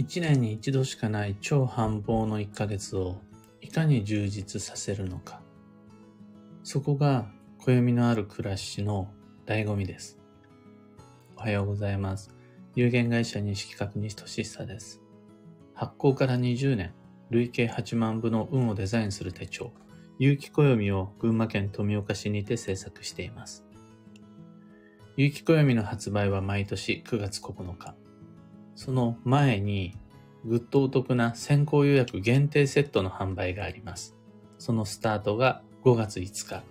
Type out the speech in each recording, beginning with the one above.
一年に一度しかない超繁忙の一ヶ月をいかに充実させるのか。そこが暦のある暮らしの醍醐味です。おはようございます。有限会社西企画西俊久です。発行から20年、累計8万部の運をデザインする手帳、有機暦を群馬県富岡市にて制作しています。有機暦の発売は毎年9月9日。その前に、ぐっとお得な先行予約限定セットの販売があります。そのスタートが5月5日、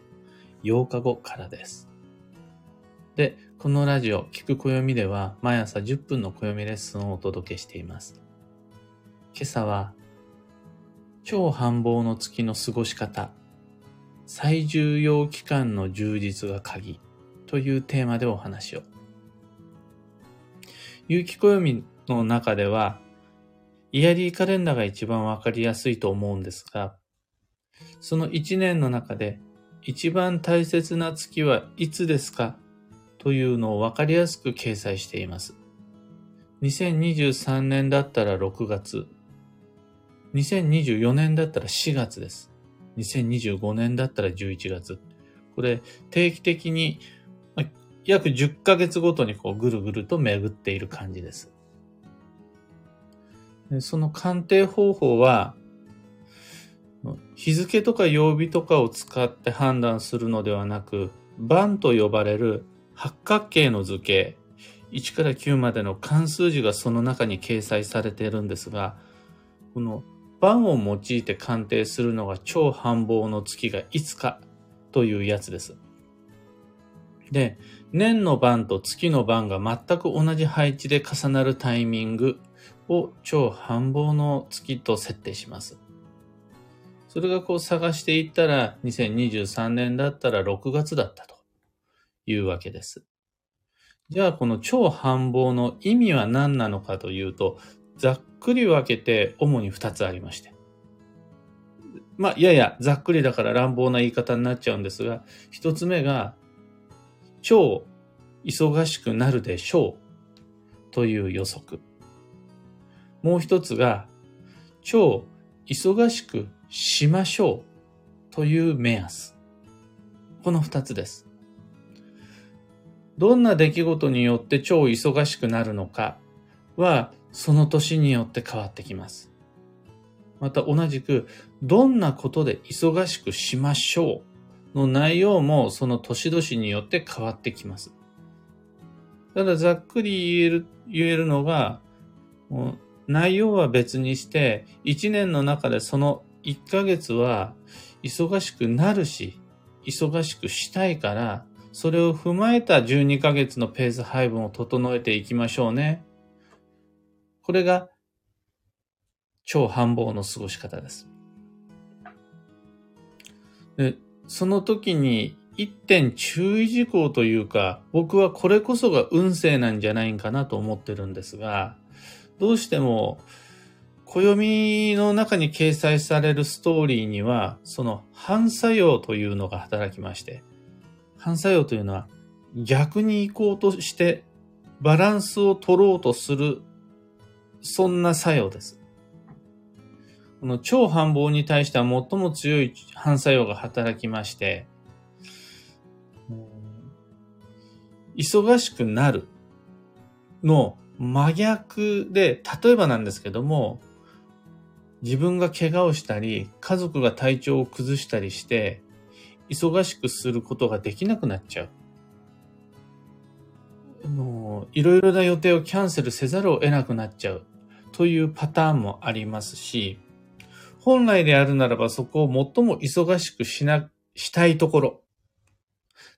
8日後からです。で、このラジオ、聞く暦では毎朝10分の暦レッスンをお届けしています。今朝は、超繁忙の月の過ごし方、最重要期間の充実が鍵というテーマでお話を。有機暦の中では、イヤリーカレンダーが一番わかりやすいと思うんですが、その一年の中で一番大切な月はいつですか？というのをわかりやすく掲載しています。2023年だったら6月、2024年だったら4月です。2025年だったら11月。これ定期的に約10ヶ月ごとにこうぐるぐると巡っている感じです。その鑑定方法は、日付とか曜日とかを使って判断するのではなく、番と呼ばれる八角形の図形、1から9までの関数字がその中に掲載されているんですが、この番を用いて鑑定するのが超繁忙の月がいつかというやつです。で、年の番と月の番が全く同じ配置で重なるタイミングを超繁忙の月と設定します。それがこう探していったら、2023年だったら6月だったというわけです。じゃあこの超繁忙の意味は何なのかというと、ざっくり分けて主に2つありまして。まあ、ややざっくりだから乱暴な言い方になっちゃうんですが、一つ目が、超忙しくなるでしょうという予測。もう一つが、超忙しくしましょうという目安。この二つです。どんな出来事によって超忙しくなるのかは、その年によって変わってきます。また同じく、どんなことで忙しくしましょうの内容もその年々によって変わってきます。ただざっくり言える、言えるのが、内容は別にして、1年の中でその1ヶ月は忙しくなるし、忙しくしたいから、それを踏まえた12ヶ月のペース配分を整えていきましょうね。これが超繁忙の過ごし方です。でその時に一点注意事項というか、僕はこれこそが運勢なんじゃないかなと思ってるんですが、どうしても、暦の中に掲載されるストーリーには、その反作用というのが働きまして、反作用というのは逆に行こうとしてバランスを取ろうとする、そんな作用です。この超繁忙に対しては最も強い反作用が働きまして、忙しくなるの真逆で、例えばなんですけども、自分が怪我をしたり、家族が体調を崩したりして、忙しくすることができなくなっちゃう。もう、いろいろな予定をキャンセルせざるを得なくなっちゃうというパターンもありますし、本来であるならばそこを最も忙しくしな、したいところ。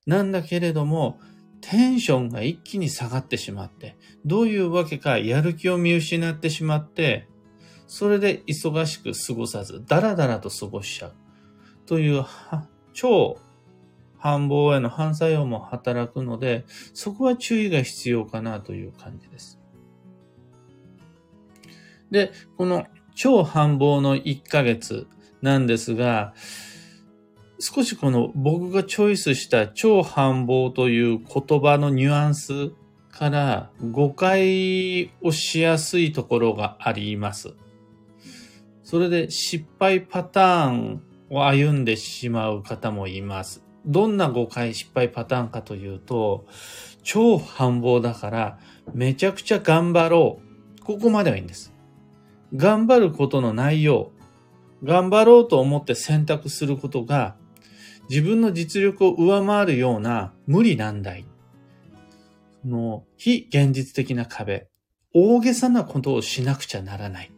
なんだけれども、テンションが一気に下がってしまって、どういうわけかやる気を見失ってしまって、それで忙しく過ごさず、だらだらと過ごしちゃう。という、超繁忙への反作用も働くので、そこは注意が必要かなという感じです。で、この超繁忙の1ヶ月なんですが、少しこの僕がチョイスした超繁忙という言葉のニュアンス、から誤解をしやすいところがあります。それで失敗パターンを歩んでしまう方もいます。どんな誤解失敗パターンかというと、超繁忙だからめちゃくちゃ頑張ろう。ここまではいいんです。頑張ることの内容、頑張ろうと思って選択することが自分の実力を上回るような無理難題、の非現実的な壁、大げさなことをしなくちゃならない。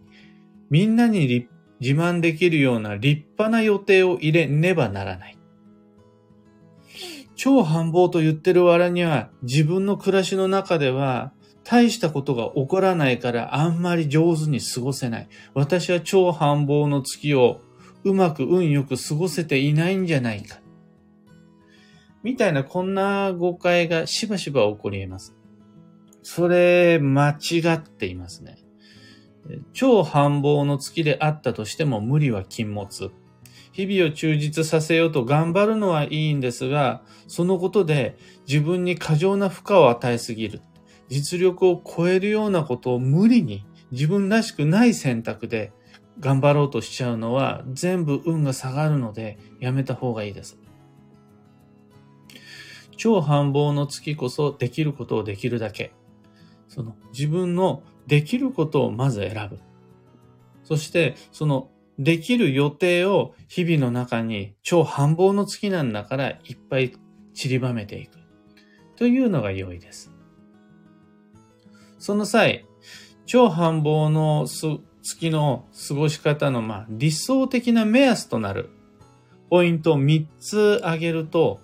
みんなに自慢できるような立派な予定を入れねばならない。超繁忙と言ってる割には自分の暮らしの中では大したことが起こらないからあんまり上手に過ごせない。私は超繁忙の月をうまく運よく過ごせていないんじゃないか。みたいなこんな誤解がしばしば起こり得ます。それ、間違っていますね。超繁忙の月であったとしても無理は禁物。日々を忠実させようと頑張るのはいいんですが、そのことで自分に過剰な負荷を与えすぎる。実力を超えるようなことを無理に自分らしくない選択で頑張ろうとしちゃうのは全部運が下がるのでやめた方がいいです。超繁忙の月こそできることをできるだけ。その自分のできることをまず選ぶ。そしてそのできる予定を日々の中に超繁忙の月なんだからいっぱい散りばめていく。というのが良いです。その際、超繁忙の月の過ごし方の、まあ、理想的な目安となるポイントを3つ挙げると、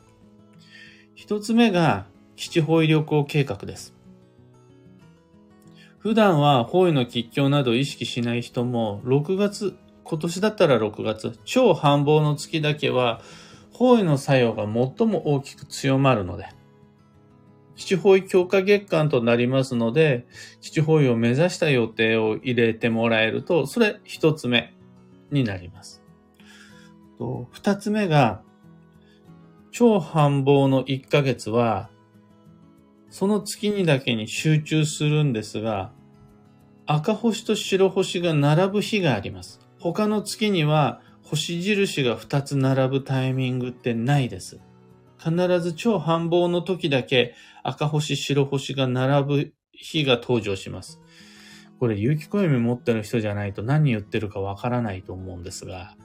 1つ目が基地方位旅行計画です。普段は方位の吉祥など意識しない人も、6月今年だったら6月、超繁忙の月だけは、方位の作用が最も大きく強まるので、基地方位強化月間となりますので、基地方位を目指した予定を入れてもらえると、それ一つ目になります。二つ目が、超繁忙の1ヶ月は、その月にだけに集中するんですが、赤星と白星が並ぶ日があります。他の月には星印が2つ並ぶタイミングってないです。必ず超繁忙の時だけ赤星、白星が並ぶ日が登場します。これ、有機暦持ってる人じゃないと何言ってるかわからないと思うんですが、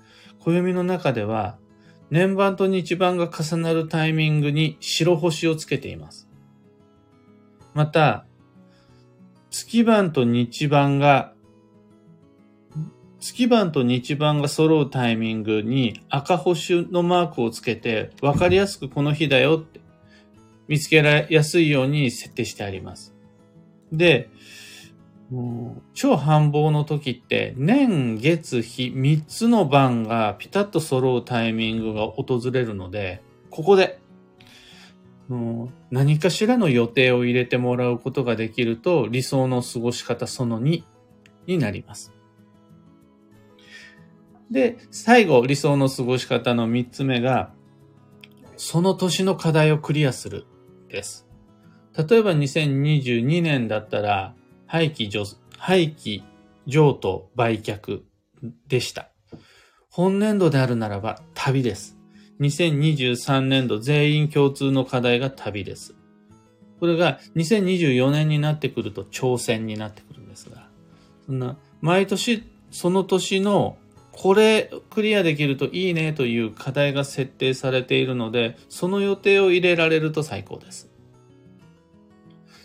暦の中では年番と日番が重なるタイミングに白星をつけています。また、月番と日番が月番と日番が揃うタイミングに赤星のマークをつけて分かりやすくこの日だよって見つけられやすいように設定してあります。で、超繁忙の時って年月日3つの番がピタッと揃うタイミングが訪れるので、ここで何かしらの予定を入れてもらうことができると理想の過ごし方その2になります。で、最後、理想の過ごし方の3つ目が、その年の課題をクリアするです。例えば2022年だったら、廃棄除、廃棄譲渡売却でした。本年度であるならば旅です。2023年度全員共通の課題が旅です。これが2024年になってくると挑戦になってくるんですが、そんな毎年その年のこれクリアできるといいねという課題が設定されているので、その予定を入れられると最高です。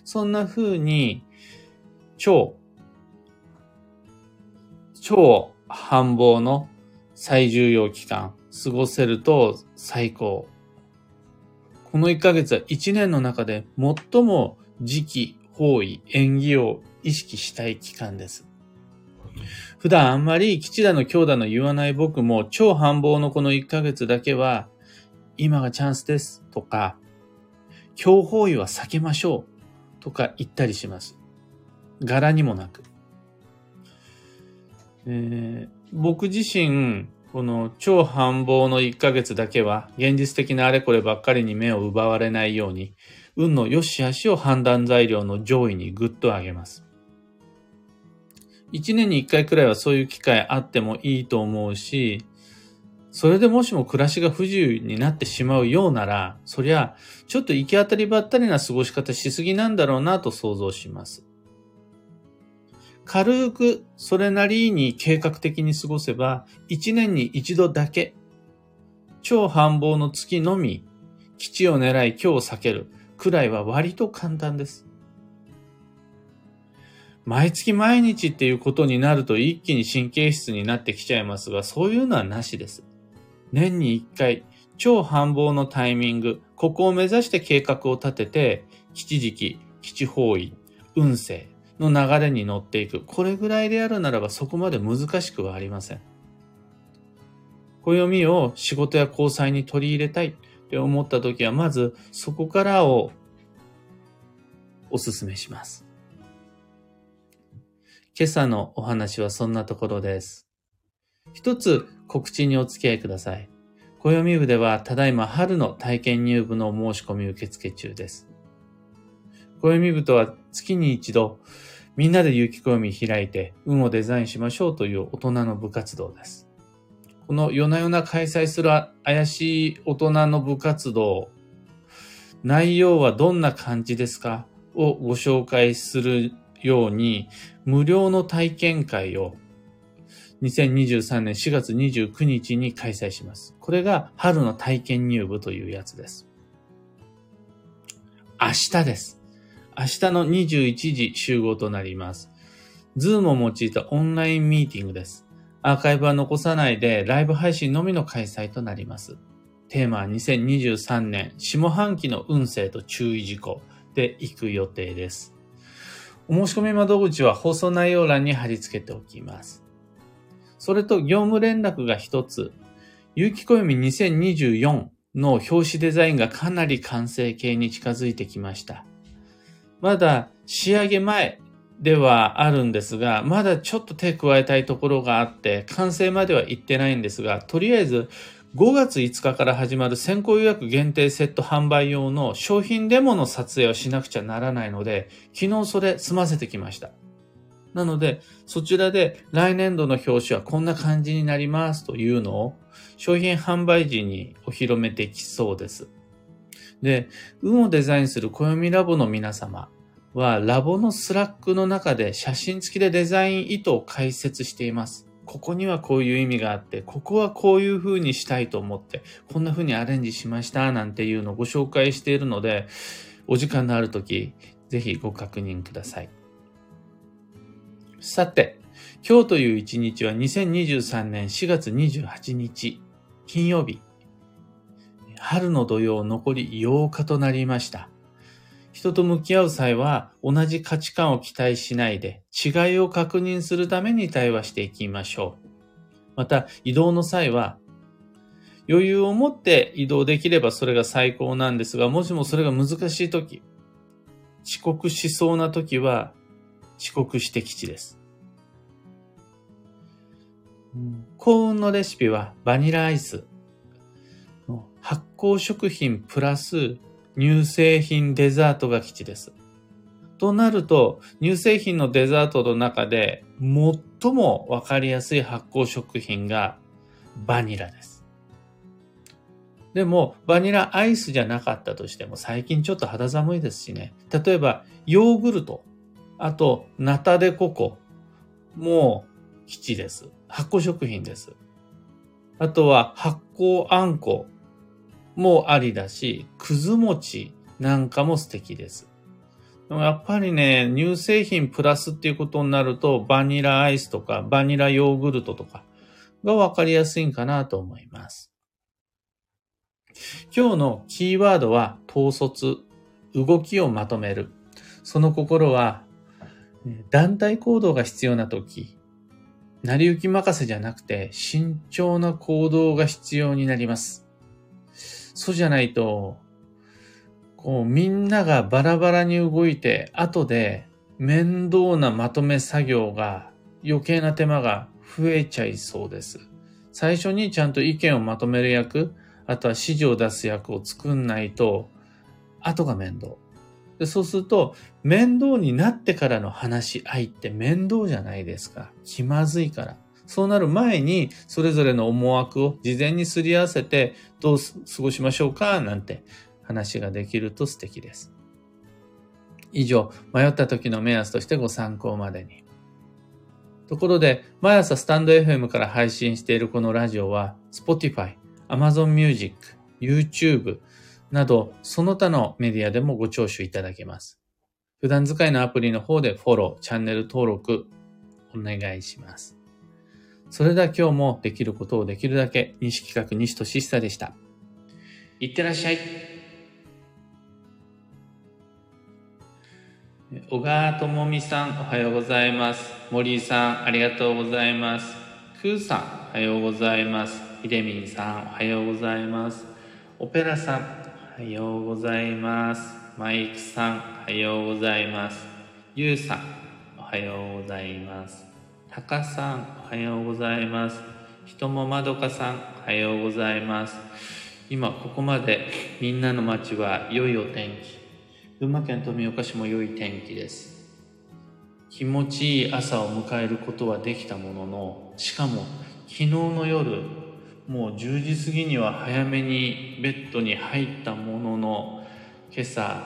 そんな風に、超、超繁忙の最重要期間、過ごせると最高。この1ヶ月は1年の中で最も時期、方位、縁起を意識したい期間です。普段あんまり吉田の強打の言わない僕も超繁忙のこの1ヶ月だけは今がチャンスですとか強法医は避けましょうとか言ったりします。柄にもなく。えー、僕自身、この超繁忙の1ヶ月だけは現実的なあれこればっかりに目を奪われないように運の良し悪しを判断材料の上位にぐっと上げます。一年に一回くらいはそういう機会あってもいいと思うし、それでもしも暮らしが不自由になってしまうようなら、そりゃ、ちょっと行き当たりばったりな過ごし方しすぎなんだろうなと想像します。軽くそれなりに計画的に過ごせば、一年に一度だけ、超繁忙の月のみ、基地を狙い今日を避けるくらいは割と簡単です。毎月毎日っていうことになると一気に神経質になってきちゃいますが、そういうのはなしです。年に一回、超繁忙のタイミング、ここを目指して計画を立てて、基地時期、基地方位、運勢の流れに乗っていく。これぐらいであるならばそこまで難しくはありません。暦を仕事や交際に取り入れたいって思った時は、まずそこからをお勧めします。今朝のお話はそんなところです。一つ告知にお付き合いください。暦部ではただいま春の体験入部の申し込み受付中です。暦部とは月に一度、みんなで有機暦開いて運をデザインしましょうという大人の部活動です。この夜な夜な開催する怪しい大人の部活動、内容はどんな感じですか？をご紹介するように、無料の体験会を2023年4月29日に開催します。これが春の体験入部というやつです。明日です。明日の21時集合となります。ズームを用いたオンラインミーティングです。アーカイブは残さないでライブ配信のみの開催となります。テーマは2023年下半期の運勢と注意事項で行く予定です。お申し込み窓口は放送内容欄に貼り付けておきます。それと業務連絡が一つ、有機暦2024の表紙デザインがかなり完成形に近づいてきました。まだ仕上げ前ではあるんですが、まだちょっと手加えたいところがあって、完成までは行ってないんですが、とりあえず5月5日から始まる先行予約限定セット販売用の商品デモの撮影をしなくちゃならないので、昨日それ済ませてきました。なので、そちらで来年度の表紙はこんな感じになりますというのを商品販売時にお披露目できそうです。で、運をデザインする暦ラボの皆様はラボの Slack の中で写真付きでデザイン意図を解説しています。ここにはこういう意味があって、ここはこういう風にしたいと思って、こんな風にアレンジしましたなんていうのをご紹介しているので、お時間のあるとき、ぜひご確認ください。さて、今日という一日は2023年4月28日、金曜日。春の土曜残り8日となりました。人と向き合う際は同じ価値観を期待しないで違いを確認するために対話していきましょう。また移動の際は余裕を持って移動できればそれが最高なんですが、もしもそれが難しい時、遅刻しそうな時は遅刻して基地です。幸運のレシピはバニラアイス。発酵食品プラス乳製品デザートが基地です。となると、乳製品のデザートの中で最もわかりやすい発酵食品がバニラです。でも、バニラアイスじゃなかったとしても、最近ちょっと肌寒いですしね。例えば、ヨーグルト、あと、ナタデココ、もう基地です。発酵食品です。あとは、発酵あんこ、もありだし、くず餅なんかも素敵です。でもやっぱりね、乳製品プラスっていうことになると、バニラアイスとか、バニラヨーグルトとかがわかりやすいんかなと思います。今日のキーワードは、統率、動きをまとめる。その心は、団体行動が必要な時、成り行き任せじゃなくて、慎重な行動が必要になります。そうじゃないと、こう、みんながバラバラに動いて、後で面倒なまとめ作業が、余計な手間が増えちゃいそうです。最初にちゃんと意見をまとめる役、あとは指示を出す役を作んないと、後が面倒。でそうすると、面倒になってからの話し合いって面倒じゃないですか。気まずいから。そうなる前に、それぞれの思惑を事前にすり合わせて、どう過ごしましょうかなんて話ができると素敵です。以上、迷った時の目安としてご参考までに。ところで、毎朝スタンド FM から配信しているこのラジオは、Spotify、Amazon Music、YouTube など、その他のメディアでもご聴取いただけます。普段使いのアプリの方でフォロー、チャンネル登録、お願いします。それでは今日もできることをできるだけ、西企画西俊久でした。いってらっしゃい。小川智美さん、おはようございます。森井さん、ありがとうございます。クーさん、おはようございます。ひでみんさん、おはようございます。オペラさん、おはようございます。マイクさん、おはようございます。ゆうさん、おはようございます。たかさん、おはようございます。ひともまどかさん、おはようございます。今、ここまでみんなの街は良いお天気。群馬県富岡市も良い天気です。気持ちいい朝を迎えることはできたものの、しかも昨日の夜、もう10時過ぎには早めにベッドに入ったものの、今朝、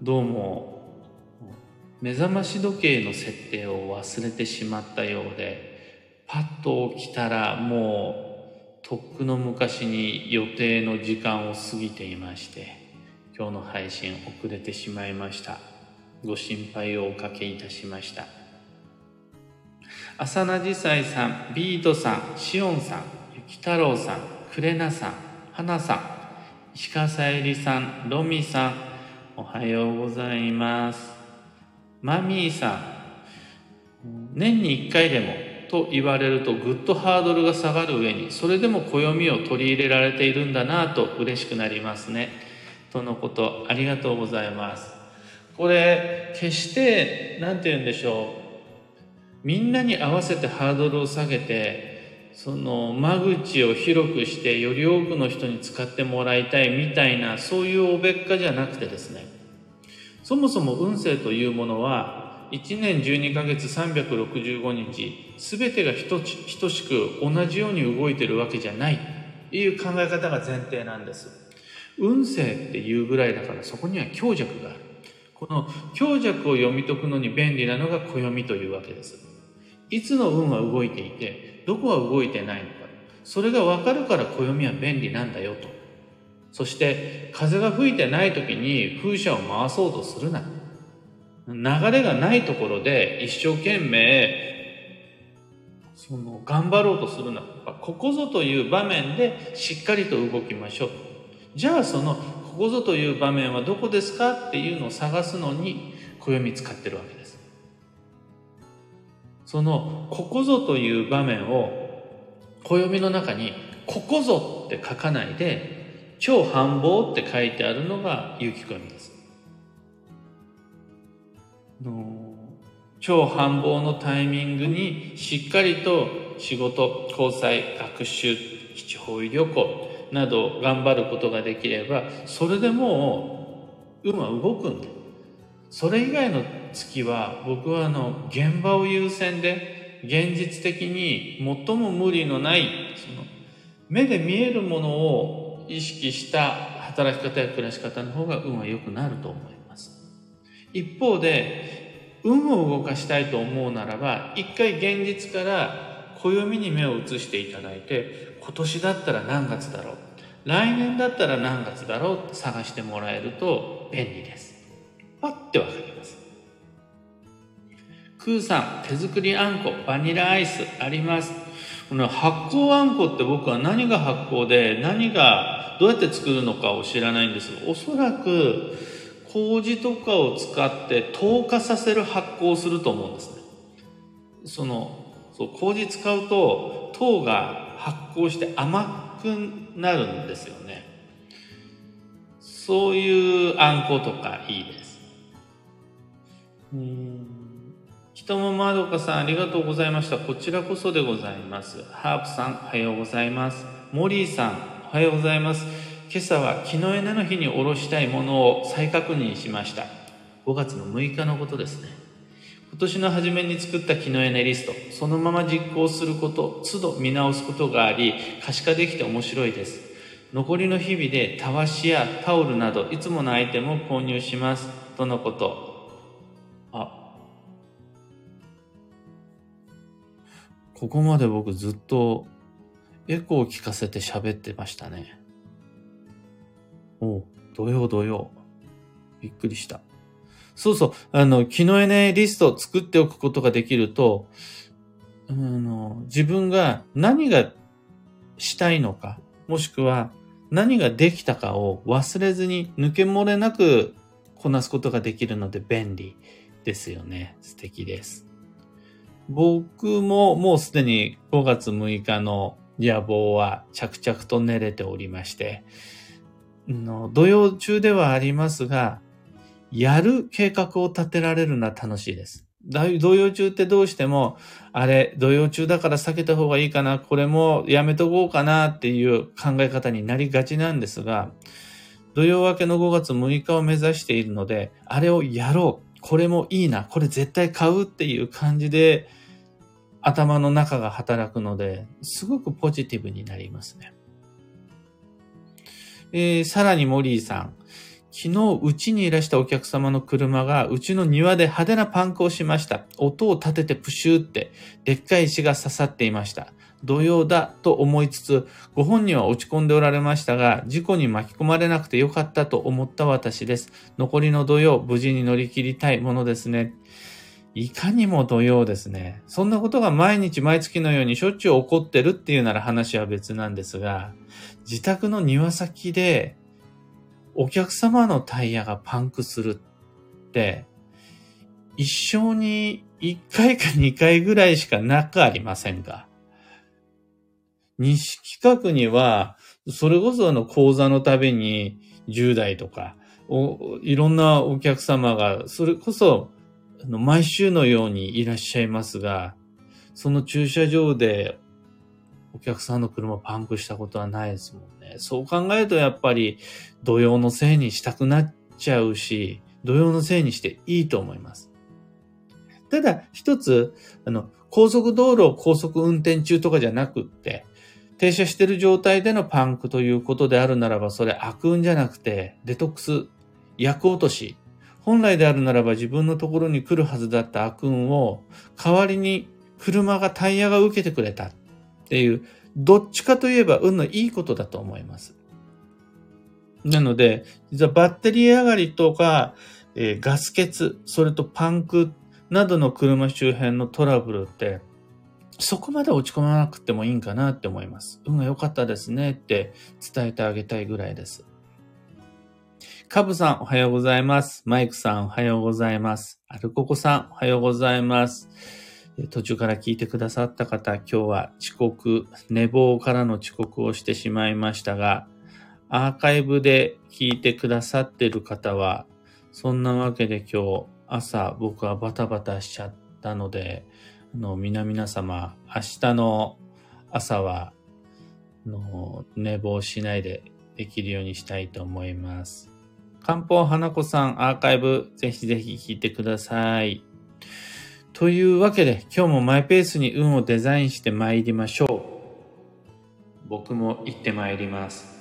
どうも目覚まし時計の設定を忘れてしまったようで、パッと起きたらもうとっくの昔に予定の時間を過ぎていまして、今日の配信遅れてしまいました。ご心配をおかけいたしました。浅名じさいさんビートさんしおんさんゆき太郎さんくれなさんはなさん石川さゆりさんロミさんおはようございます。マミーさん年に1回でもと言われるとぐっとハードルが下がる上にそれでも暦を取り入れられているんだなと嬉しくなりますね。とのことありがとうございます。これ決して何て言うんでしょう。みんなに合わせてハードルを下げてその間口を広くしてより多くの人に使ってもらいたいみたいなそういうおべっかじゃなくてですね。そもそも運勢というものは1年12ヶ月365日全てが等しく同じように動いてるわけじゃないという考え方が前提なんです運勢っていうぐらいだからそこには強弱がある。この強弱を読み解くのに便利なのが暦というわけです。いつの運は動いていて、どこは動いてないのか。それがわかるから暦は便利なんだよと。そして風が吹いてない時に風車を回そうとするな。流れがないところで一生懸命その頑張ろうとするな。ここぞという場面でしっかりと動きましょう。じゃあそのここぞという場面はどこですかっていうのを探すのに暦使ってるわけです。そのここぞという場面を暦の中にここぞって書かないで超繁忙って書いてあるのが有機暦です。超繁忙のタイミングにしっかりと仕事、交際、学習、地方医旅行、など頑張ることができればそれでもう運は動くんでそれ以外の月は僕はあの現場を優先で現実的に最も無理のないその目で見えるものを意識した働き方や暮らし方の方が運は良くなると思います一方で運を動かしたいと思うならば一回現実から暦に目を移していただいて今年だったら何月だろう来年だったら何月だろうって探してもらえると便利です。パッてわかります。クーさん、手作りあんこ、バニラアイスあります。この発酵あんこって僕は何が発酵で何がどうやって作るのかを知らないんですがおそらく麹とかを使って糖化させる発酵をすると思うんですね。その、そう、麹使うと糖が発酵して甘くなるんですよね。そういうあんことかいいです。うん。人もまどかさんありがとうございましたこちらこそでございますハープさんおはようございますモリーさんおはようございます今朝は木の枝の日におろしたいものを再確認しました5月の6日のことですね。今年の初めに作った木のエネリスト、そのまま実行すること、都度見直すことがあり、可視化できて面白いです。残りの日々でたわしやタオルなどいつものアイテムを購入します。とのこと。ここまで僕ずっとエコーを聞かせて喋ってましたね。おう、土曜土曜。びっくりした。そうそう、あの、気のエネリストを作っておくことができると、あの自分が何がしたいのか、もしくは何ができたかを忘れずに抜け漏れなくこなすことができるので便利ですよね。素敵です。僕ももうすでに5月6日の野望は着々と練れておりまして、の土曜中ではありますが、やる計画を立てられるのは楽しいです。土曜中ってどうしても、あれ、土曜中だから避けた方がいいかな、これもやめとこうかなっていう考え方になりがちなんですが、土曜明けの5月6日を目指しているので、あれをやろう、これもいいな、これ絶対買うっていう感じで、頭の中が働くので、すごくポジティブになりますね。えー、さらにモリーさん。昨日、うちにいらしたお客様の車が、うちの庭で派手なパンクをしました。音を立ててプシューって、でっかい石が刺さっていました。土曜だと思いつつ、ご本人は落ち込んでおられましたが、事故に巻き込まれなくてよかったと思った私です。残りの土曜、無事に乗り切りたいものですね。いかにも土曜ですね。そんなことが毎日毎月のようにしょっちゅう起こってるっていうなら話は別なんですが、自宅の庭先でお客様のタイヤがパンクするって、一生に一回か二回ぐらいしかなくありませんか？西企画には、それこそあの講座のたびに10代とか、いろんなお客様が、それこそ、あの毎週のようにいらっしゃいますが、その駐車場でお客さんの車パンクしたことはないですもんね。そう考えるとやっぱり土曜のせいにしたくなっちゃうし、土曜のせいにしていいと思います。ただ一つ、あの、高速道路を高速運転中とかじゃなくって、停車してる状態でのパンクということであるならば、それ悪運じゃなくて、デトックス、薬落とし。本来であるならば自分のところに来るはずだった悪運を、代わりに車がタイヤが受けてくれた。っていう、どっちかといえば運のいいことだと思います。なので、実はバッテリー上がりとか、えー、ガス欠、それとパンクなどの車周辺のトラブルって、そこまで落ち込まなくてもいいんかなって思います。運が良かったですねって伝えてあげたいぐらいです。カブさんおはようございます。マイクさんおはようございます。アルココさんおはようございます。途中から聞いてくださった方、今日は遅刻、寝坊からの遅刻をしてしまいましたが、アーカイブで聞いてくださってる方は、そんなわけで今日朝僕はバタバタしちゃったので、の、皆々様、明日の朝は、の寝坊しないでできるようにしたいと思います。漢方花子さんアーカイブぜひぜひ聞いてください。というわけで今日もマイペースに運をデザインして参りましょう。僕も行って参ります。